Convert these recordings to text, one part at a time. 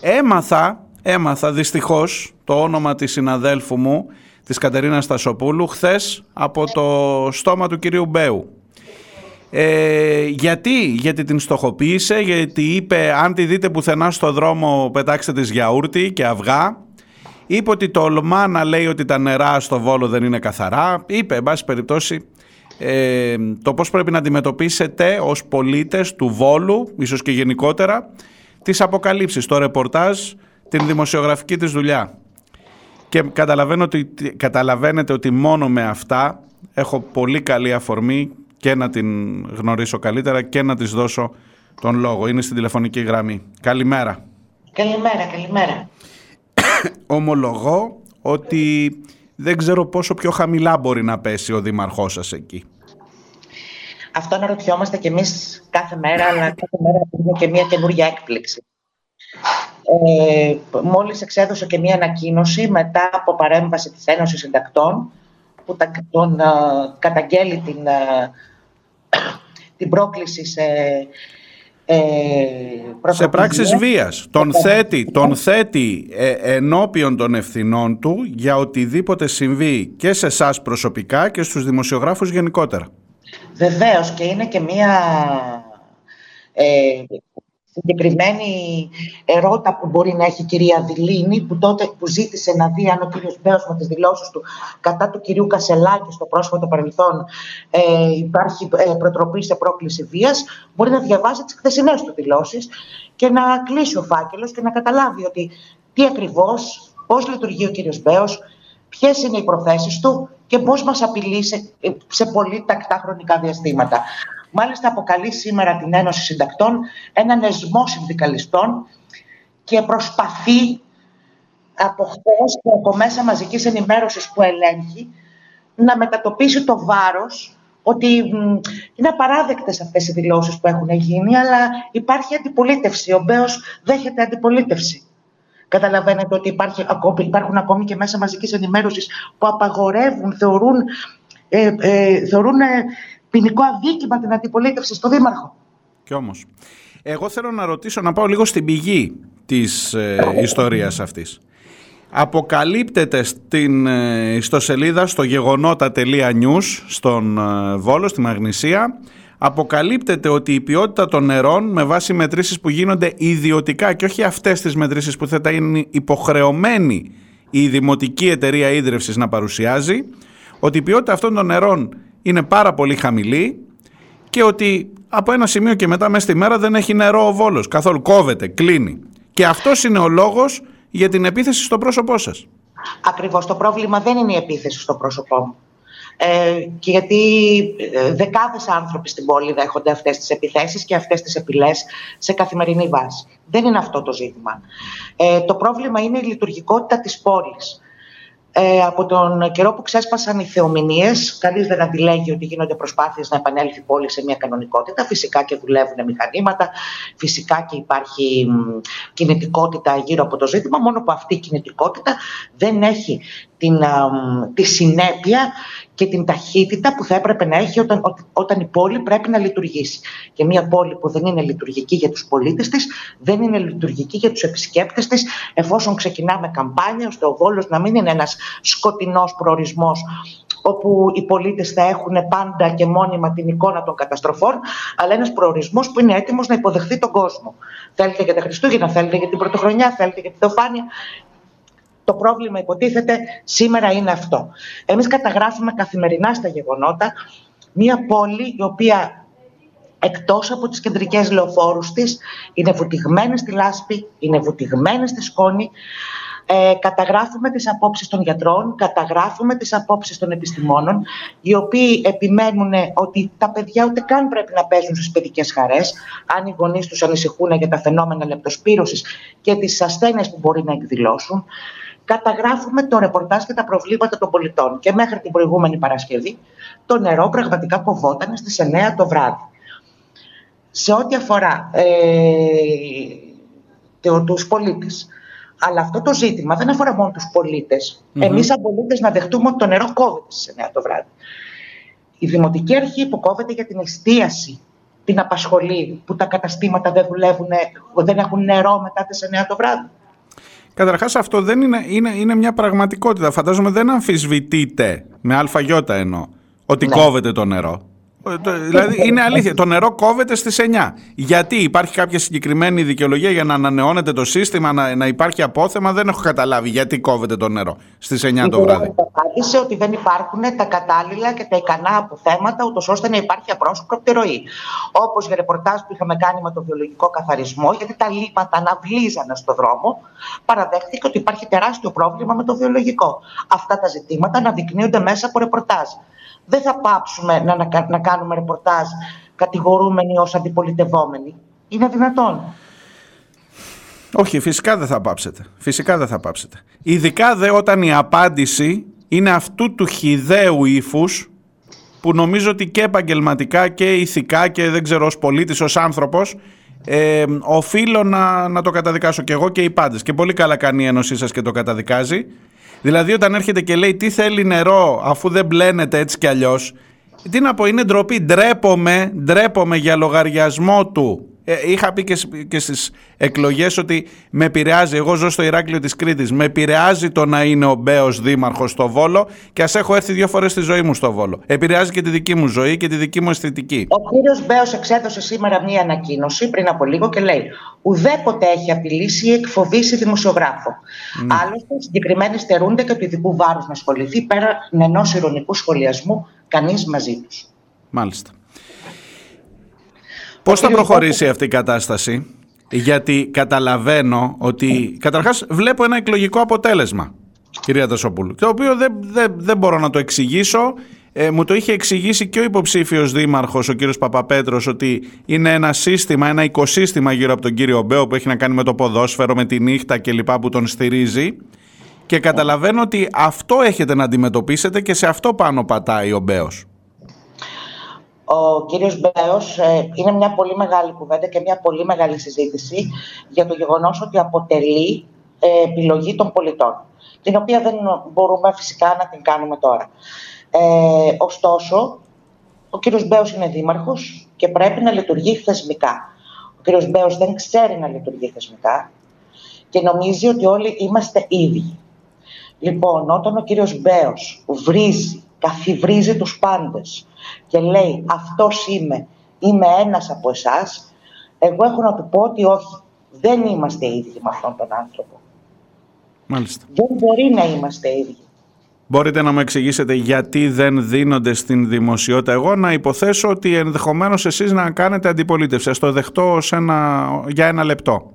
Έμαθα, έμαθα δυστυχώς το όνομα της συναδέλφου μου, της Κατερίνας Στασοπούλου, χθες από το στόμα του κυρίου Μπέου. Ε, γιατί, γιατί την στοχοποίησε, γιατί είπε αν τη δείτε πουθενά στο δρόμο πετάξτε της γιαούρτι και αυγά. Είπε ότι τολμά να λέει ότι τα νερά στο Βόλο δεν είναι καθαρά. Είπε, εν πάση περιπτώσει, ε, το πώς πρέπει να αντιμετωπίσετε ως πολίτες του Βόλου, ίσως και γενικότερα, τις αποκαλύψεις, το ρεπορτάζ, την δημοσιογραφική της δουλειά. Και καταλαβαίνω ότι, καταλαβαίνετε ότι μόνο με αυτά έχω πολύ καλή αφορμή και να την γνωρίσω καλύτερα και να της δώσω τον λόγο. Είναι στην τηλεφωνική γραμμή. Καλημέρα. Καλημέρα, καλημέρα. Ομολογώ ότι δεν ξέρω πόσο πιο χαμηλά μπορεί να πέσει ο δήμαρχός σας εκεί. Αυτό αναρωτιόμαστε κι εμείς κάθε μέρα, αλλά κάθε μέρα είναι και μια καινούργια έκπληξη. Ε, μόλις εξέδωσε και μια ανακοίνωση μετά από παρέμβαση της Ένωσης Συντακτών που τον, uh, καταγγέλει την, uh, την πρόκληση σε ε, σε πράξεις βίας. Τον θέτει, τον θέτει ε, ενώπιον των ευθυνών του για οτιδήποτε συμβεί και σε εσάς προσωπικά και στους δημοσιογράφους γενικότερα. Βεβαίως και είναι και μία ε, συγκεκριμένη ερώτηση που μπορεί να έχει η κυρία Δηλίνη που τότε που ζήτησε να δει αν ο κύριος Μπέος με τις δηλώσεις του κατά του κυρίου Κασελάκη στο πρόσφατο παρελθόν ε, υπάρχει ε, προτροπή σε πρόκληση βίας μπορεί να διαβάσει τις χθεσινές του δηλώσεις και να κλείσει ο φάκελος και να καταλάβει ότι τι ακριβώς, πώς λειτουργεί ο κύριος Μπέος, ποιες είναι οι προθέσεις του και πώς μας απειλεί σε, σε πολύ τακτά χρονικά διαστήματα. Μάλιστα αποκαλεί σήμερα την Ένωση Συντακτών έναν εσμό συνδικαλιστών και προσπαθεί από χθες και από μέσα μαζικής ενημέρωσης που ελέγχει να μετατοπίσει το βάρος ότι είναι απαράδεκτες αυτές οι δηλώσεις που έχουν γίνει, αλλά υπάρχει αντιπολίτευση. Ο Μπέος δέχεται αντιπολίτευση. Καταλαβαίνετε ότι υπάρχει, υπάρχουν ακόμη και μέσα μαζικής ενημέρωσης που απαγορεύουν, θεωρούν, ε, ε, θεωρούν ε, ποινικό αδίκημα την αντιπολίτευση στο Δήμαρχο. Κι όμως. Εγώ θέλω να ρωτήσω, να πάω λίγο στην πηγή της ε, ιστορίας αυτής. Αποκαλύπτεται στην ε, ιστοσελίδα στο γεγονότα.news στον ε, Βόλος, στη Μαγνησία, αποκαλύπτεται ότι η ποιότητα των νερών με βάση μετρήσεις που γίνονται ιδιωτικά και όχι αυτές τις μετρήσεις που θα είναι υποχρεωμένη η Δημοτική Εταιρεία Ίδρυυσης να παρουσιάζει, ότι η ποιότητα αυτών των νερών είναι πάρα πολύ χαμηλή και ότι από ένα σημείο και μετά μέσα στη μέρα δεν έχει νερό ο Βόλος. Καθόλου κόβεται, κλείνει. Και αυτός είναι ο λόγος για την επίθεση στο πρόσωπό σας. Ακριβώς. Το πρόβλημα δεν είναι η επίθεση στο πρόσωπό μου. Ε, και γιατί ε, δεκάδες άνθρωποι στην πόλη δέχονται αυτές τις επιθέσεις και αυτές τις επιλές σε καθημερινή βάση. Δεν είναι αυτό το ζήτημα. Ε, το πρόβλημα είναι η λειτουργικότητα της πόλης. Ε, από τον καιρό που ξέσπασαν οι θεομηνίες, κανείς δεν αντιλέγει ότι γίνονται προσπάθειες να επανέλθει η πόλη σε μια κανονικότητα. Φυσικά και δουλεύουν μηχανήματα, φυσικά και υπάρχει κινητικότητα γύρω από το ζήτημα. Μόνο που αυτή η κινητικότητα δεν έχει την, τη συνέπεια και την ταχύτητα που θα έπρεπε να έχει όταν, όταν η πόλη πρέπει να λειτουργήσει. Και μια πόλη που δεν είναι λειτουργική για τους πολίτες της, δεν είναι λειτουργική για τους επισκέπτες της, εφόσον ξεκινάμε καμπάνια, ώστε ο Βόλος να μην είναι ένας σκοτεινός προορισμός όπου οι πολίτες θα έχουν πάντα και μόνιμα την εικόνα των καταστροφών, αλλά ένας προορισμός που είναι έτοιμος να υποδεχθεί τον κόσμο. Θέλετε για τα Χριστούγεννα, θέλετε για την Πρωτοχρονιά, θέλετε για τη Θεοφάνεια. Το πρόβλημα υποτίθεται σήμερα είναι αυτό. Εμείς καταγράφουμε καθημερινά στα γεγονότα μία πόλη η οποία εκτός από τις κεντρικές λεωφόρους της είναι βουτυγμένη στη λάσπη, είναι βουτυγμένη στη σκόνη. Ε, καταγράφουμε τις απόψεις των γιατρών, καταγράφουμε τις απόψεις των επιστημόνων, οι οποίοι επιμένουν ότι τα παιδιά ούτε καν πρέπει να παίζουν στις παιδικές χαρές, αν οι γονείς τους ανησυχούν για τα φαινόμενα λεπτοσπύρωσης και τις ασθένειες που μπορεί να εκδηλώσουν καταγράφουμε το ρεπορτάζ και τα προβλήματα των πολιτών. Και μέχρι την προηγούμενη Παρασκευή το νερό πραγματικά κοβόταν στις 9 το βράδυ. Σε ό,τι αφορά ε, τους πολίτες, αλλά αυτό το ζήτημα δεν αφορά μόνο τους πολίτες. Mm-hmm. Εμείς σαν πολίτες να δεχτούμε ότι το νερό κόβεται στις 9 το βράδυ. Η Δημοτική Αρχή που κόβεται για την εστίαση την απασχολεί που τα καταστήματα δεν δουλεύουν, δεν έχουν νερό μετά τις 9 το βράδυ. Καταρχάς αυτό δεν είναι, είναι, είναι μια πραγματικότητα. Φαντάζομαι δεν αμφισβητείτε με αλφαγιώτα εννοώ ότι ναι. κόβεται το νερό. Δηλαδή είναι αλήθεια. Το νερό κόβεται στις 9. Γιατί υπάρχει κάποια συγκεκριμένη δικαιολογία για να ανανεώνεται το σύστημα, να, να υπάρχει απόθεμα; Δεν έχω καταλάβει γιατί κόβεται το νερό στις 9 το βράδυ. Απάντησε ότι δεν υπάρχουν τα κατάλληλα και τα ικανά αποθέματα, ούτως ώστε να υπάρχει απρόσκοπτη ροή. Όπως για ρεπορτάζ που είχαμε κάνει με το βιολογικό καθαρισμό, γιατί τα λίμματα αναβλίζανε στο δρόμο, παραδέχτηκε ότι υπάρχει τεράστιο πρόβλημα με το βιολογικό. Αυτά τα ζητήματα αναδεικνύονται μέσα από ρεπορτάζ δεν θα πάψουμε να, να, να κάνουμε ρεπορτάζ κατηγορούμενοι ως αντιπολιτευόμενοι. Είναι δυνατόν. Όχι, φυσικά δεν θα πάψετε. Φυσικά δεν θα πάψετε. Ειδικά δε όταν η απάντηση είναι αυτού του χιδαίου ύφους που νομίζω ότι και επαγγελματικά και ηθικά και δεν ξέρω ως πολίτης, ως άνθρωπος ε, οφείλω να, να το καταδικάσω και εγώ και οι πάντες. Και πολύ καλά κάνει η Ένωσή σας και το καταδικάζει. Δηλαδή, όταν έρχεται και λέει τι θέλει νερό, αφού δεν μπλένεται έτσι κι αλλιώς. Τι να πω, είναι ντροπή. Ντρέπομαι, ντρέπομαι για λογαριασμό του ε, είχα πει και, και στις εκλογές ότι με επηρεάζει, εγώ ζω στο Ηράκλειο της Κρήτης, με επηρεάζει το να είναι ο Μπέος δήμαρχος στο Βόλο και ας έχω έρθει δύο φορές στη ζωή μου στο Βόλο. Επηρεάζει και τη δική μου ζωή και τη δική μου αισθητική. Ο κύριος Μπέος εξέδωσε σήμερα μία ανακοίνωση πριν από λίγο και λέει ουδέποτε έχει απειλήσει ή εκφοβήσει δημοσιογράφο. Mm. Άλλωστε, συγκεκριμένοι στερούνται και του ειδικού βάρους να ασχοληθεί πέραν ενός ηρωνικού σχολιασμού κανείς μαζί τους. Μάλιστα. Πώς θα προχωρήσει αυτή η κατάσταση, γιατί καταλαβαίνω ότι καταρχάς βλέπω ένα εκλογικό αποτέλεσμα, κυρία Τασόπουλου, το οποίο δεν, δεν, δεν μπορώ να το εξηγήσω. Ε, μου το είχε εξηγήσει και ο υποψήφιος δήμαρχος, ο κύριος Παπαπέτρος, ότι είναι ένα σύστημα, ένα οικοσύστημα γύρω από τον κύριο Μπέο που έχει να κάνει με το ποδόσφαιρο, με τη νύχτα κλπ. που τον στηρίζει. Και καταλαβαίνω ότι αυτό έχετε να αντιμετωπίσετε και σε αυτό πάνω πατάει ο Μπέος. Ο κύριος Μπέος ε, είναι μια πολύ μεγάλη κουβέντα και μια πολύ μεγάλη συζήτηση για το γεγονός ότι αποτελεί ε, επιλογή των πολιτών, την οποία δεν μπορούμε φυσικά να την κάνουμε τώρα. Ε, ωστόσο, ο κύριος Μπέος είναι δήμαρχος και πρέπει να λειτουργεί θεσμικά. Ο κύριος Μπέος δεν ξέρει να λειτουργεί θεσμικά και νομίζει ότι όλοι είμαστε ίδιοι. Λοιπόν, όταν ο κύριος Μπέος βρίζει, καθιβρίζει τους πάντες, και λέει αυτός είμαι, είμαι ένας από εσάς, εγώ έχω να του πω ότι όχι, δεν είμαστε ίδιοι με αυτόν τον άνθρωπο. Μάλιστα. Δεν μπορεί να είμαστε ίδιοι. Μπορείτε να μου εξηγήσετε γιατί δεν δίνονται στην δημοσιότητα. Εγώ να υποθέσω ότι ενδεχομένως εσείς να κάνετε αντιπολίτευση. Ας το δεχτώ ένα, για ένα λεπτό.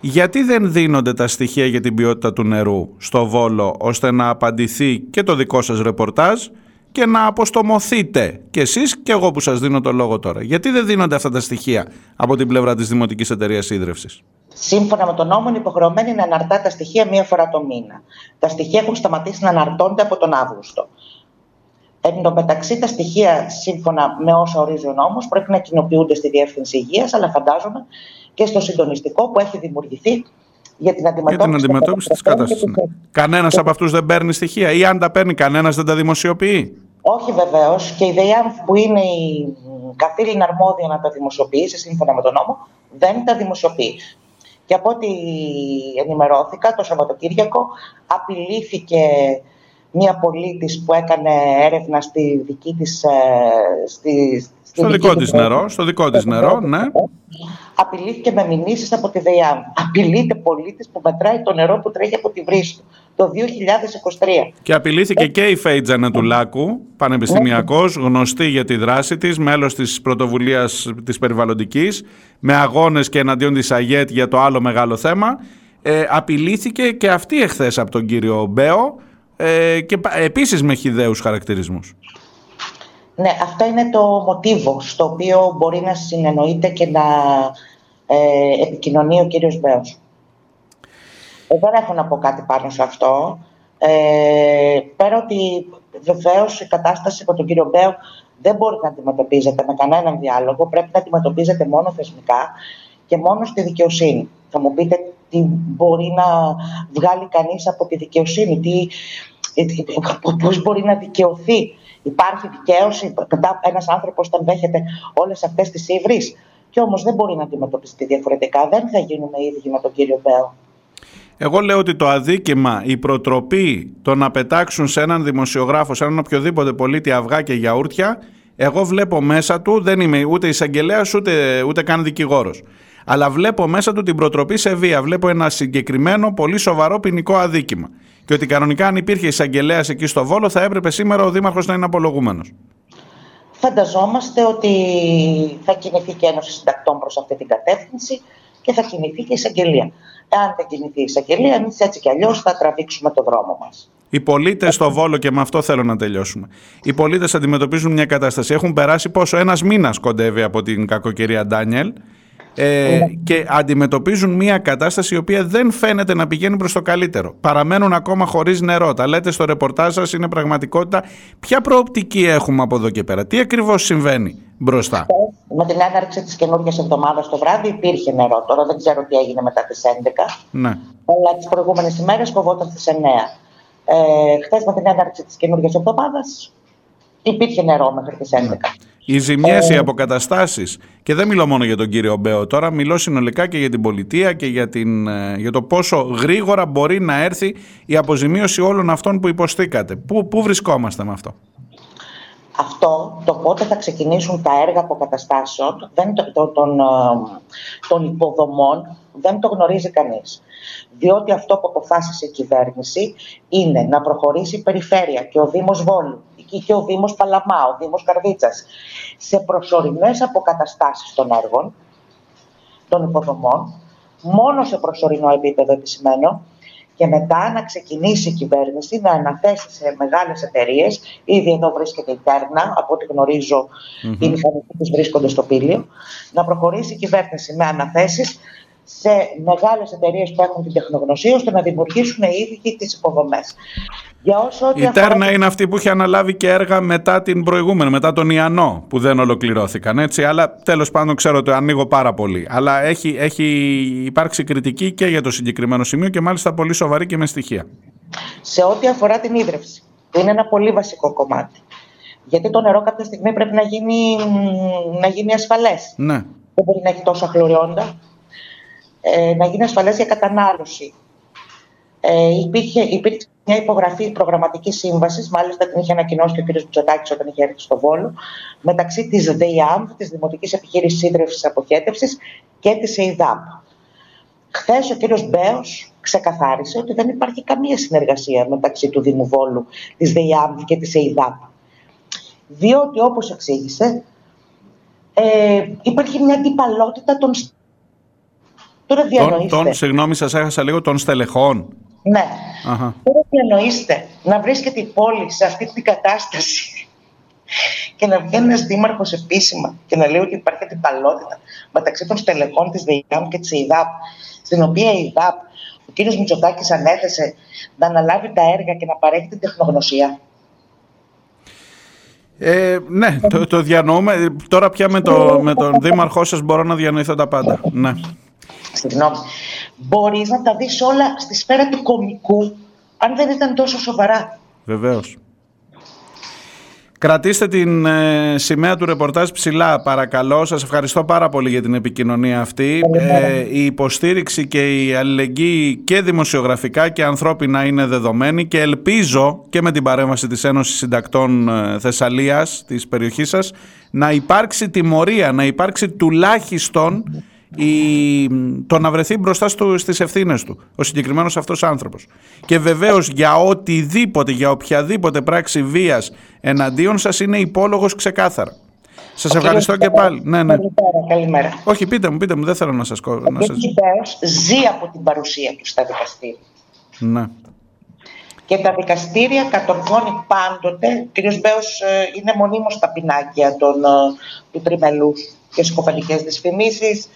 Γιατί δεν δίνονται τα στοιχεία για την ποιότητα του νερού στο Βόλο ώστε να απαντηθεί και το δικό σας ρεπορτάζ και να αποστομωθείτε κι εσείς και εγώ που σας δίνω το λόγο τώρα. Γιατί δεν δίνονται αυτά τα στοιχεία από την πλευρά της Δημοτικής Εταιρείας Ίδρευσης. Σύμφωνα με τον νόμο, είναι υποχρεωμένοι να αναρτά τα στοιχεία μία φορά το μήνα. Τα στοιχεία έχουν σταματήσει να αναρτώνται από τον Αύγουστο. Εν τω μεταξύ, τα στοιχεία, σύμφωνα με όσα ορίζει ο νόμος, πρέπει να κοινοποιούνται στη Διεύθυνση Υγείας, αλλά φαντάζομαι και στο συντονιστικό που έχει δημιουργηθεί για την αντιμετώπιση, αντιμετώπιση της κατάστασης. Ναι. Κανένας από αυτούς δεν παίρνει στοιχεία, ή αν τα παίρνει, κανένας δεν τα δημοσιοποιεί; Όχι βεβαίως. Και η ΔΕΙΑΜ που είναι η καθήλυνα αρμόδια να τα δημοσιοποιήσει σύμφωνα με τον νόμο, δεν τα δημοσιοποιεί. Και από ό,τι ενημερώθηκα, το Σαββατοκύριακο απειλήθηκε μία πολίτης που έκανε έρευνα στη δική της, ε, στη, στο δικό της νερό, στο δικό της νερό, ναι. Απειλήθηκε με μηνύσεις από τη ΔΕΙΑΜ. Απειλείται πολίτης που μετράει το νερό που τρέχει από τη βρύση το 2023. Και απειλήθηκε και η Φέιτζα Νετουλάκου, πανεπιστημιακός, γνωστή για τη δράση της, μέλος της πρωτοβουλίας της περιβαλλοντικής, με αγώνες και εναντίον της ΑΓΕΤ για το άλλο μεγάλο θέμα. Ε, απειλήθηκε και αυτή εχθές από τον κύριο Μπέο ε, και επίσης με χιδαίους χαρακτηρισμούς. Ναι, αυτό είναι το μοτίβο στο οποίο μπορεί να συνεννοείται και να ε, επικοινωνεί ο κύριος Μπέος. Ε, δεν έχω να πω κάτι πάνω σε αυτό. Ε, πέρα ότι βεβαίως η κατάσταση από τον κύριο Μπέο δεν μπορεί να αντιμετωπίζεται με κανέναν διάλογο, πρέπει να αντιμετωπίζεται μόνο θεσμικά και μόνο στη δικαιοσύνη. Θα μου πείτε τι μπορεί να βγάλει κανείς από τη δικαιοσύνη, τι, πώς μπορεί να δικαιωθεί Υπάρχει δικαίωση κατά ένας άνθρωπος όταν δέχεται όλες αυτές τις ύβρις και όμως δεν μπορεί να αντιμετωπιστεί διαφορετικά. Δεν θα γίνουμε ίδιοι με τον κύριο Μπέο. Εγώ λέω ότι το αδίκημα, η προτροπή, το να πετάξουν σε έναν δημοσιογράφο, σε έναν οποιοδήποτε πολίτη αυγά και γιαούρτια, εγώ βλέπω μέσα του, δεν είμαι ούτε εισαγγελέας ούτε, ούτε καν δικηγόρος. Αλλά βλέπω μέσα του την προτροπή σε βία. Βλέπω ένα συγκεκριμένο, πολύ σοβαρό ποινικό αδίκημα. Και ότι κανονικά, αν υπήρχε εισαγγελέας εκεί στο Βόλο, θα έπρεπε σήμερα ο Δήμαρχος να είναι απολογούμενος. Φανταζόμαστε ότι θα κινηθεί και Ένωση Συντακτών προς αυτή την κατεύθυνση και θα κινηθεί και η εισαγγελία. Εάν δεν κινηθεί η εισαγγελία, εμείς έτσι κι αλλιώς θα τραβήξουμε το δρόμο μας. Οι πολίτες στο Βόλο, και με αυτό θέλω να τελειώσουμε. Οι πολίτες αντιμετωπίζουν μια κατάσταση. Έχουν περάσει πόσο ένας μήνας κοντεύει από την κακοκαιρία Ντάνιελ ε, ναι. και αντιμετωπίζουν μια κατάσταση η οποία δεν φαίνεται να πηγαίνει προς το καλύτερο. Παραμένουν ακόμα χωρίς νερό. Τα λέτε στο ρεπορτάζ σας, είναι πραγματικότητα. Ποια προοπτική έχουμε από εδώ και πέρα, τι ακριβώς συμβαίνει μπροστά; Με την έναρξη της καινούργιας εβδομάδας το βράδυ υπήρχε νερό. Τώρα δεν ξέρω τι έγινε μετά τις 11. Ναι. Αλλά τις προηγούμενες ημέρες φοβόταν στις 9. Ε, Χθες με την έναρξη της καινούργιας εβδομάδας υπήρχε νερό μέχρι τις 11. Ναι. Οι ζημιές, οι ε, αποκαταστάσεις. Και δεν μιλώ μόνο για τον κύριο Μπέο τώρα, μιλώ συνολικά και για την πολιτεία και για, την, ε, για το πόσο γρήγορα μπορεί να έρθει η αποζημίωση όλων αυτών που υποστήκατε. Πού, πού βρισκόμαστε με αυτό; Αυτό το πότε θα ξεκινήσουν τα έργα αποκαταστάσεων δεν, το, των, ε, των υποδομών δεν το γνωρίζει κανείς. Διότι αυτό που αποφάσισε η κυβέρνηση είναι να προχωρήσει η περιφέρεια και ο Δήμος Βόλου και ο Δήμος Παλαμά, ο Δήμος Καρδίτσας, σε προσωρινές αποκαταστάσεις των έργων, των υποδομών, μόνο σε προσωρινό επίπεδο επισημένω, και μετά να ξεκινήσει η κυβέρνηση να αναθέσει σε μεγάλες εταιρείες, ήδη εδώ βρίσκεται η Τέρνα, από ό,τι γνωρίζω mm-hmm. οι μηχανικοί της βρίσκονται στο πύλιο, να προχωρήσει η κυβέρνηση με αναθέσεις σε μεγάλες εταιρείες που έχουν την τεχνογνωσία ώστε να δημιουργήσουν ήδη τις υποδομές. Η Τέρνα είναι αυτή που είχε αναλάβει και έργα μετά την προηγούμενη, μετά τον Ιαννό, που δεν ολοκληρώθηκαν. Έτσι, αλλά τέλος πάντων ξέρω ότι ανοίγω πάρα πολύ. Αλλά έχει, έχει υπάρξει κριτική και για το συγκεκριμένο σημείο και μάλιστα πολύ σοβαρή και με στοιχεία. Σε ό,τι αφορά την ίδρυυση, που είναι ένα πολύ βασικό κομμάτι. Γιατί το νερό κάποια στιγμή πρέπει να γίνει, να γίνει ασφαλές. Ναι. Δεν μπορεί να έχει τόσο χλωριόντα ε, να γίνει ασφαλές για κατανάλωση. Ε, υπήρχε, υπήρξε μια υπογραφή προγραμματικής σύμβασης, μάλιστα την είχε ανακοινώσει και ο κ. Μπουτσοτάκης όταν είχε έρθει στο Βόλο, μεταξύ της ΔΕΙΑΜ, της Δημοτικής Επιχείρησης Σύντρευση Αποχέτευσης, και της ΕΙΔΑΠ. Χθες ο κ. Μπέος ξεκαθάρισε ότι δεν υπάρχει καμία συνεργασία μεταξύ του Δήμου Βόλου, της ΔΕΙΑΜ και της ΕΙΔΑΠ. Διότι, όπως εξήγησε, ε, υπάρχει μια αντιπαλότητα των Τώρα διανοείστε. Τον, τον, συγγνώμη, σας έχασα λίγο των στελεχών. Ναι. Αχα. Τώρα διανοείστε να βρίσκεται η πόλη σε αυτή την κατάσταση και να βγαίνει ένας δήμαρχος επίσημα και να λέει ότι υπάρχει αντιπαλότητα μεταξύ των στελεχών της ΔΕΙΑΜ και της ΕΙΔΑΠ, στην οποία η ΕΙΔΑΠ, ο κ. Μητσοτάκης ανέθεσε να αναλάβει τα έργα και να παρέχει την τεχνογνωσία. Ε, ναι, το, το διανοούμε. Τώρα πια με, το, με τον δήμαρχό σας μπορώ να διανοηθώ τα πάντα. Ναι. Συγγνώμη. Μπορείς να τα δεις όλα στη σφαίρα του κομικού, αν δεν ήταν τόσο σοβαρά. Βεβαίως. Κρατήστε την ε, σημαία του ρεπορτάζ ψηλά παρακαλώ. Σας ευχαριστώ πάρα πολύ για την επικοινωνία αυτή. Ε, η υποστήριξη και η αλληλεγγύη και δημοσιογραφικά και ανθρώπινα είναι δεδομένη και ελπίζω και με την παρέμβαση της Ένωσης Συντακτών ε, Θεσσαλίας της περιοχής σας να υπάρξει τιμωρία, να υπάρξει τουλάχιστον η, το να βρεθεί μπροστά στου, στις ευθύνες του ο συγκεκριμένος αυτός άνθρωπος και βεβαίως για οτιδήποτε για οποιαδήποτε πράξη βίας εναντίον σας είναι υπόλογος ξεκάθαρα Σας ευχαριστώ και πάλι. Ναι, ναι. Καλημέρα, καλημέρα. Όχι, πείτε μου, πείτε μου, δεν θέλω να σας κόβω. Ο σας... ζει από την παρουσία του στα δικαστήρια. Ναι. Και τα δικαστήρια κατορθώνει πάντοτε. Ο κ. Μπέος ε, είναι μονίμως στα πινάκια των, ε, του τριμελού και σκοφαλικές δυσφημίσεις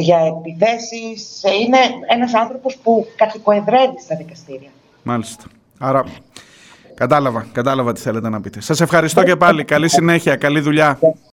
για επιθέσεις. Είναι ένας άνθρωπος που κατοικοεδρεύει στα δικαστήρια. Μάλιστα. Άρα κατάλαβα, κατάλαβα τι θέλετε να πείτε. Σας ευχαριστώ και πάλι. Καλή συνέχεια, καλή δουλειά.